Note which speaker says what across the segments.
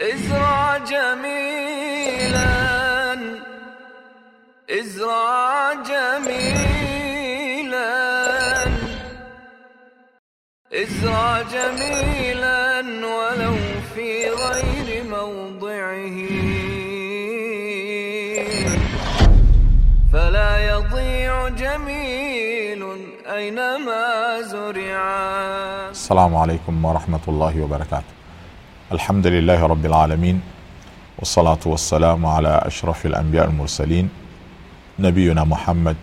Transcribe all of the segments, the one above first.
Speaker 1: ازرع جميلا. ازرع جميلا. ازرع جميلا ولو في غير موضعه. فلا يضيع جميل أينما زرعا
Speaker 2: السلام عليكم ورحمة الله وبركاته. الحمد لله رب العالمين والصلاة والسلام على أشرف الأنبياء المرسلين نبينا محمد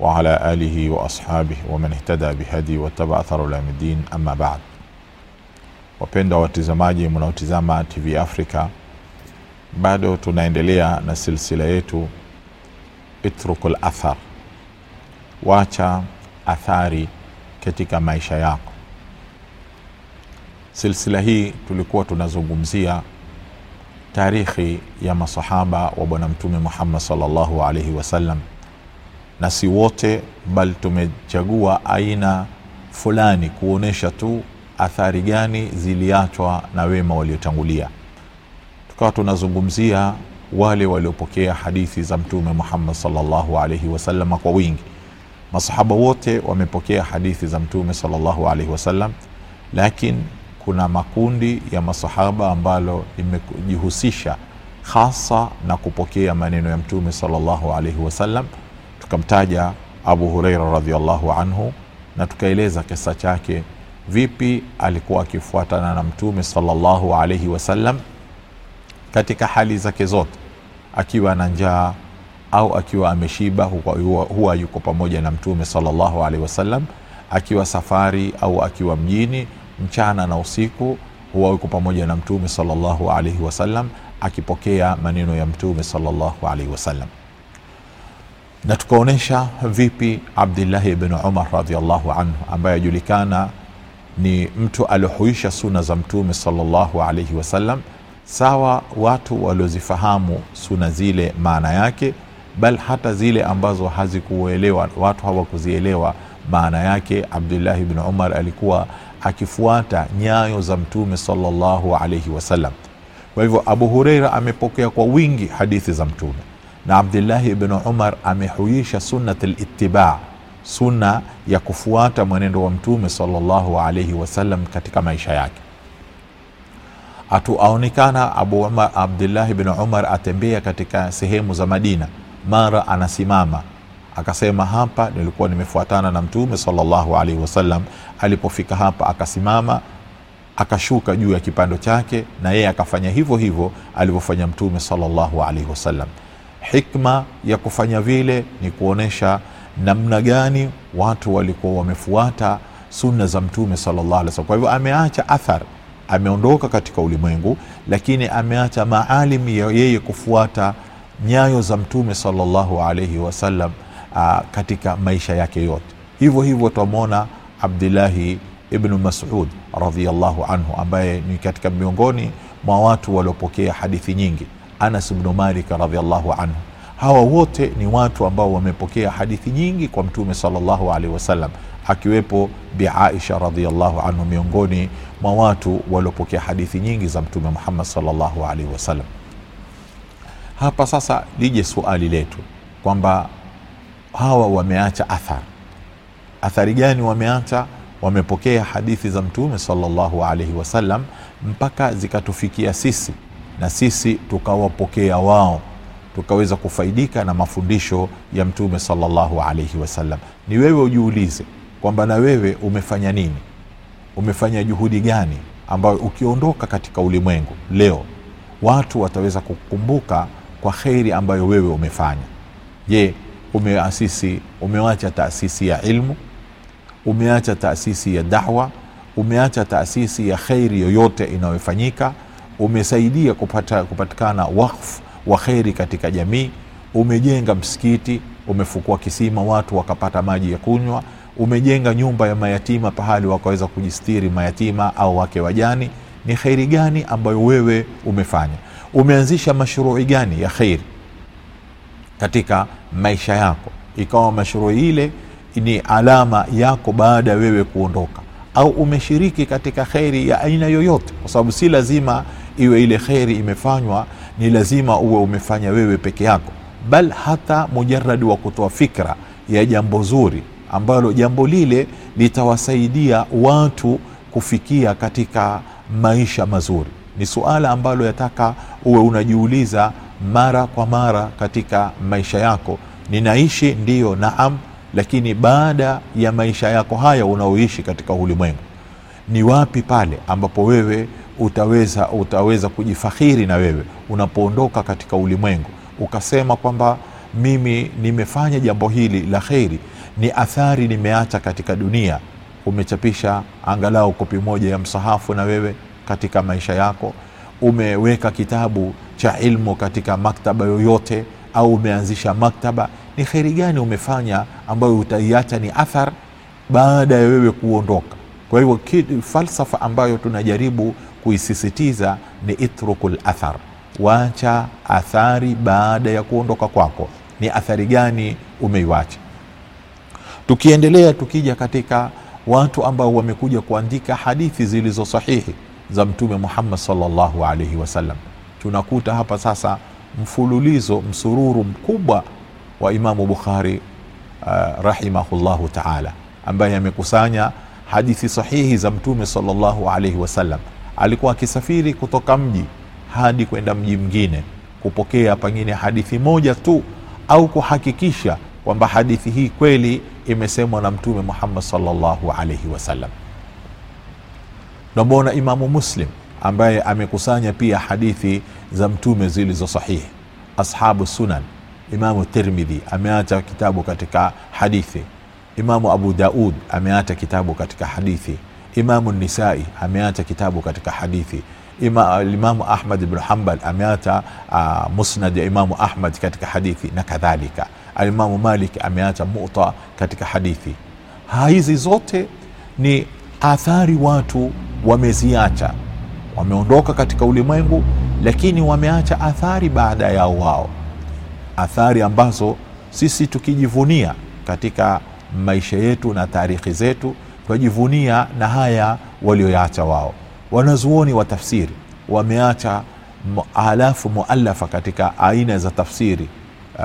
Speaker 2: وعلى آله وأصحابه ومن اهتدى بهدي واتبع أثر الدين أما بعد. Wapendwa watizamaji mnaotizama tv africa bado tunaendelea na silsila yetu itrukul athar. Wacha athari katika maisha yako. Silsila hii tulikuwa tunazungumzia tarikhi ya masahaba wa bwana mtume muhammad salllahu alaihi wasallam na si wote bali tumechagua aina fulani kuonyesha tu athari gani ziliachwa na wema waliotangulia. Tukawa tunazungumzia wale waliopokea hadithi za mtume muhammad salllahu alaihi wasallam kwa wingi. Masahaba wote wamepokea hadithi za mtume salllahu alaihi wasallam lakini kuna makundi ya masahaba ambalo limejihusisha hasa na kupokea maneno ya mtume salllahu alaihi wasallam tukamtaja abu hureira radiallahu anhu na tukaeleza kisa chake vipi alikuwa akifuatana na mtume salllahu alaihi wasallam katika hali zake zote akiwa na njaa au akiwa ameshiba huwa, huwa, huwa yuko pamoja na mtume salllahu alaihi wasallam akiwa safari au akiwa mjini mchana na usiku huwa yuko pamoja na mtume salllahu alaihi wasallam akipokea maneno ya mtume salllahu alaihi wasallam na tukaonyesha vipi abdillahi bnu umar radiallahu anhu ambaye ajulikana ni mtu aliohuisha suna za mtume salllahu alaihi wasallam sawa watu waliozifahamu suna zile maana yake bal hata zile ambazo hazikuelewa watu hawakuzielewa maana yake abdullahi bnu umar alikuwa akifuata nyayo za mtume salllahu alaihi wasallam kwa hivyo abu hureira amepokea kwa wingi hadithi za mtume. Na abdillahi ibnu umar amehuisha sunnat litibaa sunna ya kufuata mwenendo wa mtume salallahu alaihi wasallam katika maisha yake. Atu aonekana abu umar, abdillahi bnu umar atembea katika sehemu za madina. Mara anasimama akasema hapa nilikuwa nimefuatana na mtume salllahu alaihi wasallam. Alipofika hapa akasimama akashuka juu ya kipando chake na yeye akafanya hivyo hivyo alivyofanya mtume salllahu alaihi wasallam. Hikma ya kufanya vile ni kuonyesha namna gani watu walikuwa wamefuata sunna za mtume alih wasallam. Kwa hivyo ameacha athar ameondoka katika ulimwengu lakini ameacha maalimu ya yeye kufuata nyayo za mtume salllahu alaihi wasallam uh, katika maisha yake yote. Hivyo hivyo twamwona abdillahi ibnu masud radiallahu anhu ambaye ni katika miongoni mwa watu waliopokea hadithi nyingi. Anas bnu malik radiallahu anhu. Hawa wote ni watu ambao wamepokea hadithi nyingi kwa mtume sallallahu alaihi wasallam akiwepo bi aisha radiallahu anhu miongoni mwa watu waliopokea hadithi nyingi za mtume muhammad sallallahu alaihi wasallam. Hapa sasa lije suali letu kwamba hawa wameacha athar athari gani wameacha? Wamepokea hadithi za mtume salllahu alaihi wasallam mpaka zikatufikia sisi na sisi tukawapokea wao tukaweza kufaidika na mafundisho ya mtume salllahu alaihi wasallam ni wewe ujiulize kwamba na wewe umefanya nini? Umefanya juhudi gani ambayo ukiondoka katika ulimwengu leo watu wataweza kukumbuka kwa kheri ambayo wewe umefanya? Je umeasisi umeacha taasisi ya ilmu umeacha taasisi ya dahwa umeacha taasisi ya kheri yoyote inayofanyika umesaidia kupata, kupatikana wakfu wa kheri katika jamii umejenga msikiti umefukua kisima watu wakapata maji ya kunywa umejenga nyumba ya mayatima pahali wakaweza kujistiri mayatima au wake wajani. Ni kheri gani ambayo wewe umefanya? Umeanzisha mashrui gani ya kheri katika maisha yako. Ikawa mashrui ile ni alama yako baada ya wewe kuondoka. Au umeshiriki katika kheri ya aina yoyote kwa sababu si lazima iwe ile kheri imefanywa ni lazima uwe umefanya wewe peke yako. Bal hata mujaradi wa kutoa fikra ya jambo zuri ambalo jambo lile litawasaidia watu kufikia katika maisha mazuri. Ni suala ambalo yataka uwe unajiuliza mara kwa mara katika maisha yako. Ninaishi ndiyo naam lakini baada ya maisha yako haya unaoishi katika ulimwengu ni wapi pale ambapo wewe utaweza utaweza kujifakhiri na wewe unapoondoka katika ulimwengu ukasema kwamba mimi nimefanya jambo hili la kheri ni athari nimeacha katika dunia. Umechapisha angalau kopi moja ya msahafu na wewe katika maisha yako. Umeweka kitabu cha ilmu katika maktaba yoyote au umeanzisha maktaba ni kheri gani umefanya ambayo utaiacha ni athar baada ya wewe kuondoka? Kwa hivyo falsafa ambayo tunajaribu kuisisitiza ni itrukul athar. Wacha athari baada ya kuondoka kwako. Ni athari gani umeiwacha? Tukiendelea tukija katika watu ambao wamekuja kuandika hadithi zilizo sahihi za mtume muhammad salllahu alaihi wasallam tunakuta hapa sasa mfululizo msururu mkubwa wa imamu bukhari uh, rahimahullahu taala ambaye amekusanya hadithi sahihi za mtume salllahu alaihi wasallam alikuwa akisafiri kutoka mji hadi kwenda mji mwingine kupokea pengine hadithi moja tu au kuhakikisha kwamba hadithi hii kweli imesemwa na mtume muhammad salllahu alaihi wasallam namwona imamu muslim ambaye amekusanya pia hadithi za mtume zilizo sahihi. Ashabu sunan imamu tirmidhi ameacha kitabu katika hadithi. Imamu abu daud ameacha kitabu katika hadithi. Imamu nisai ameacha kitabu katika hadithi. Ima, imamu ahmad bnu hambal ameacha uh, musnad ya imamu ahmad katika hadithi na kadhalika. Alimamu malik ameacha muta katika hadithi. Hizi zote ni athari watu wameziacha wameondoka katika ulimwengu lakini wameacha athari baada yao wao. Athari ambazo sisi tukijivunia katika maisha yetu na taarikhi zetu twajivunia na haya walioyaacha wao. Wanazuoni wa tafsiri wameacha alafu mualafa katika aina za tafsiri uh,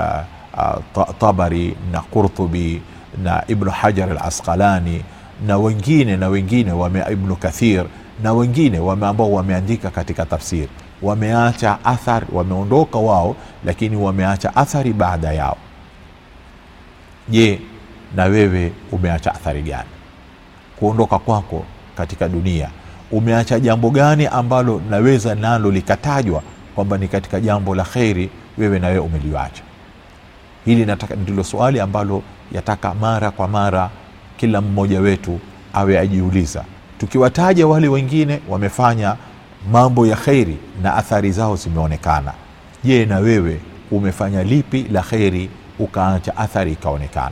Speaker 2: uh, tabari na qurtubi na ibnu hajar al asqalani na wengine na wengine wame, ibnu kathir na wengine wame ambao wameandika katika tafsiri. Wameacha athari wameondoka wao lakini wameacha athari baada yao. Je na wewe umeacha athari gani? Kuondoka kwako katika dunia umeacha jambo gani ambalo naweza nalo likatajwa kwamba ni katika jambo la kheri wewe na wewe umeliacha? Hili ndilo swali ambalo yataka mara kwa mara kila mmoja wetu awe ajiuliza tukiwataja wale wengine wamefanya mambo ya kheri na athari zao zimeonekana. Je na wewe umefanya lipi la kheri ukaacha athari ikaonekana?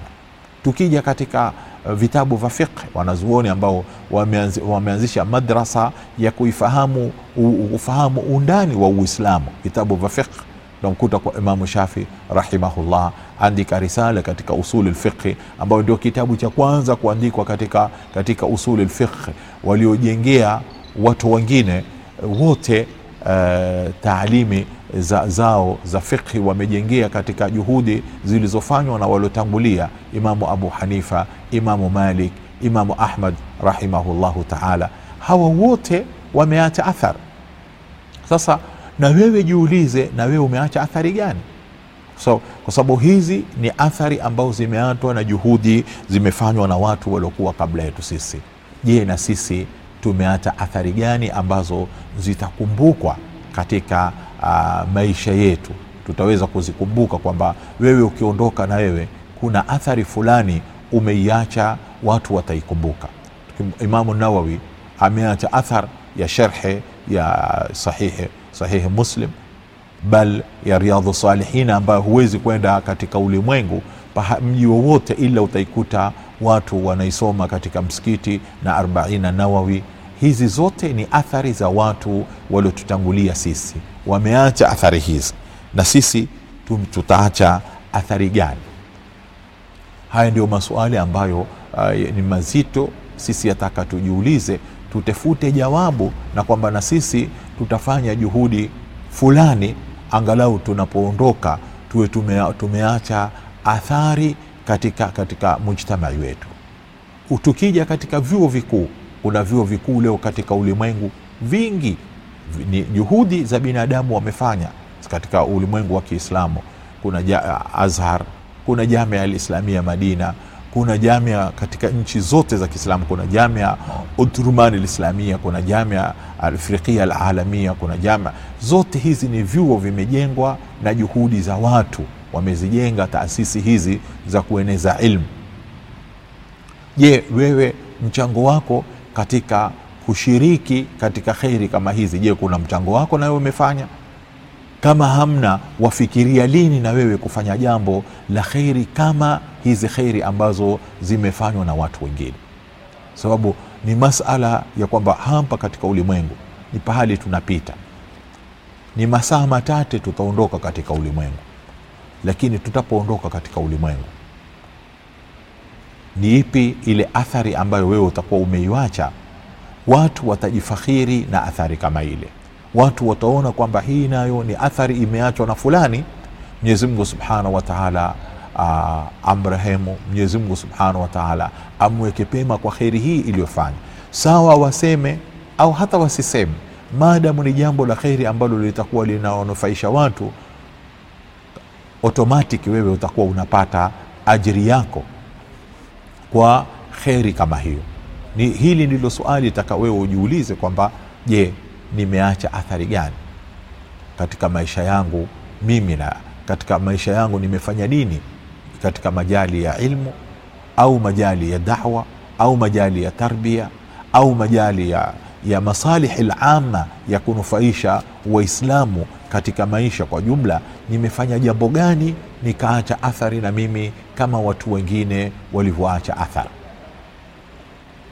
Speaker 2: Tukija katika uh, vitabu vya fiqh wanazuoni ambao wameanzi, wameanzisha madrasa ya kuifahamu ufahamu undani wa uislamu vitabu vya fiqh namkuta kwa imamu shafi rahimahullah andika risala katika usuli lfiqhi ambayo ndio kitabu cha kwanza kuandikwa katika, katika usuli lfiqhi waliojengea watu wengine wote uh, taalimi za, zao za fiqhi wamejengea katika juhudi zilizofanywa na waliotangulia imamu abu hanifa imamu malik imamu ahmad rahimahullahu taala. Hawa wote wameacha athar. Sasa na wewe jiulize na wewe umeacha athari gani? So, kwa sababu hizi ni athari ambazo zimeatwa na juhudi zimefanywa na watu waliokuwa kabla yetu sisi. Je na sisi tumeacha athari gani ambazo zitakumbukwa katika uh, maisha yetu? Tutaweza kuzikumbuka kwamba wewe ukiondoka na wewe kuna athari fulani umeiacha watu wataikumbuka. Imamu nawawi ameacha athar ya sherhe ya sahihi sahihi muslim. Bal ya riadhu salihina ambayo huwezi kwenda katika ulimwengu mji wowote ila utaikuta watu wanaisoma katika msikiti na arbaina nawawi hizi zote ni athari za watu waliotutangulia sisi. Wameacha athari hizi. Na sisi tutaacha athari gani? Haya ndio masuali ambayo uh, ni mazito. Sisi yataka tujiulize tutafute jawabu na kwamba na sisi tutafanya juhudi fulani angalau tunapoondoka tuwe tume, tumeacha athari katika, katika mujtamai wetu. Tukija katika vyuo vikuu kuna vyuo vikuu leo katika ulimwengu vingi ni juhudi za binadamu wamefanya katika ulimwengu wa kiislamu. Kuna azhar kuna jamia alislamia madina kuna jamia katika nchi zote za kiislamu. Kuna jamia Udurumani lislamia kuna jamia alafriqia alalamia kuna jamia. Zote hizi ni vyuo vimejengwa na juhudi za watu. Wamezijenga taasisi hizi za kueneza ilmu. Je wewe mchango wako katika kushiriki katika kheri kama hizi? Je kuna mchango wako nawe umefanya kama hamna wafikiria lini na wewe kufanya jambo la kheri kama hizi kheri ambazo zimefanywa na watu wengine. Sababu ni masala ya kwamba hapa katika ulimwengu ni pahali tunapita. Ni masaa matate tutaondoka katika ulimwengu lakini tutapoondoka katika ulimwengu ni ipi ile athari ambayo wewe utakuwa umeiwacha? Watu watajifakhiri na athari kama ile watu wataona kwamba hii nayo ni athari imeachwa na fulani mwenyezi mungu subhanahu wataala uh, amrehemu. Mwenyezi subhanahu wataala amweke pema kwa kheri hii iliyofanya. Sawa waseme au hata wasiseme maadamu ni jambo la kheri ambalo litakuwa linawanufaisha watu otomatik wewe utakuwa unapata ajiri yako kwa kheri kama hiyo. Ni hili ndilo suali taka wewe ujiulize kwamba je nimeacha athari gani katika maisha yangu mimi na katika maisha yangu nimefanya nini katika majali ya ilmu au majali ya dawa au majali ya tarbia au majali ya, ya masalihi lama ya kunufaisha waislamu katika maisha kwa jumla nimefanya jambo gani nikaacha athari na mimi kama watu wengine walivyoacha athari?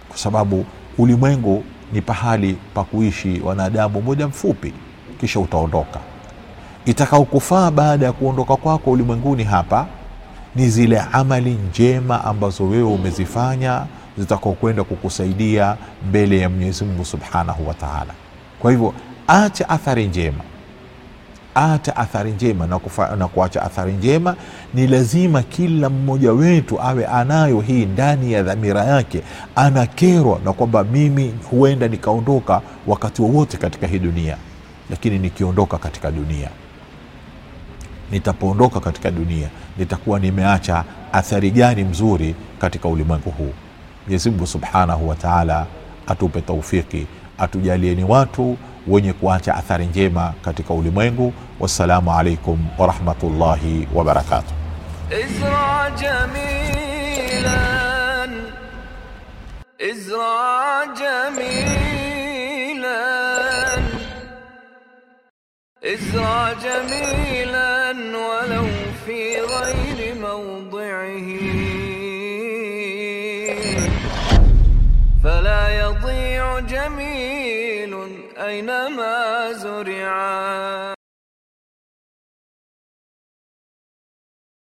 Speaker 2: Kwa sababu ulimwengu ni pahali pa kuishi wanadamu muda mfupi kisha utaondoka. Itakaokufaa baada ya kuondoka kwako ulimwenguni hapa ni zile amali njema ambazo wewe umezifanya zitakaokwenda kukusaidia mbele ya mwenyezi mungu subhanahu wa taala. Kwa hivyo acha athari njema acha athari njema na, kufa, na kuacha athari njema ni lazima kila mmoja wetu awe anayo hii ndani ya dhamira yake anakerwa na kwamba mimi huenda nikaondoka wakati wowote katika hii dunia. Lakini nikiondoka katika dunia nitapoondoka katika dunia nitakuwa nimeacha athari gani mzuri katika ulimwengu huu. Mwenyezi mungu subhanahu wa taala atupe taufiki atujalie ni watu wenye kuacha athari njema katika ulimwengu wassalamu alaikum warahmatullahi wabarakatuh
Speaker 1: ازرع جميلا ازرع جميلا ازرع جميلا ولو في غير موضعه أينما زرعا.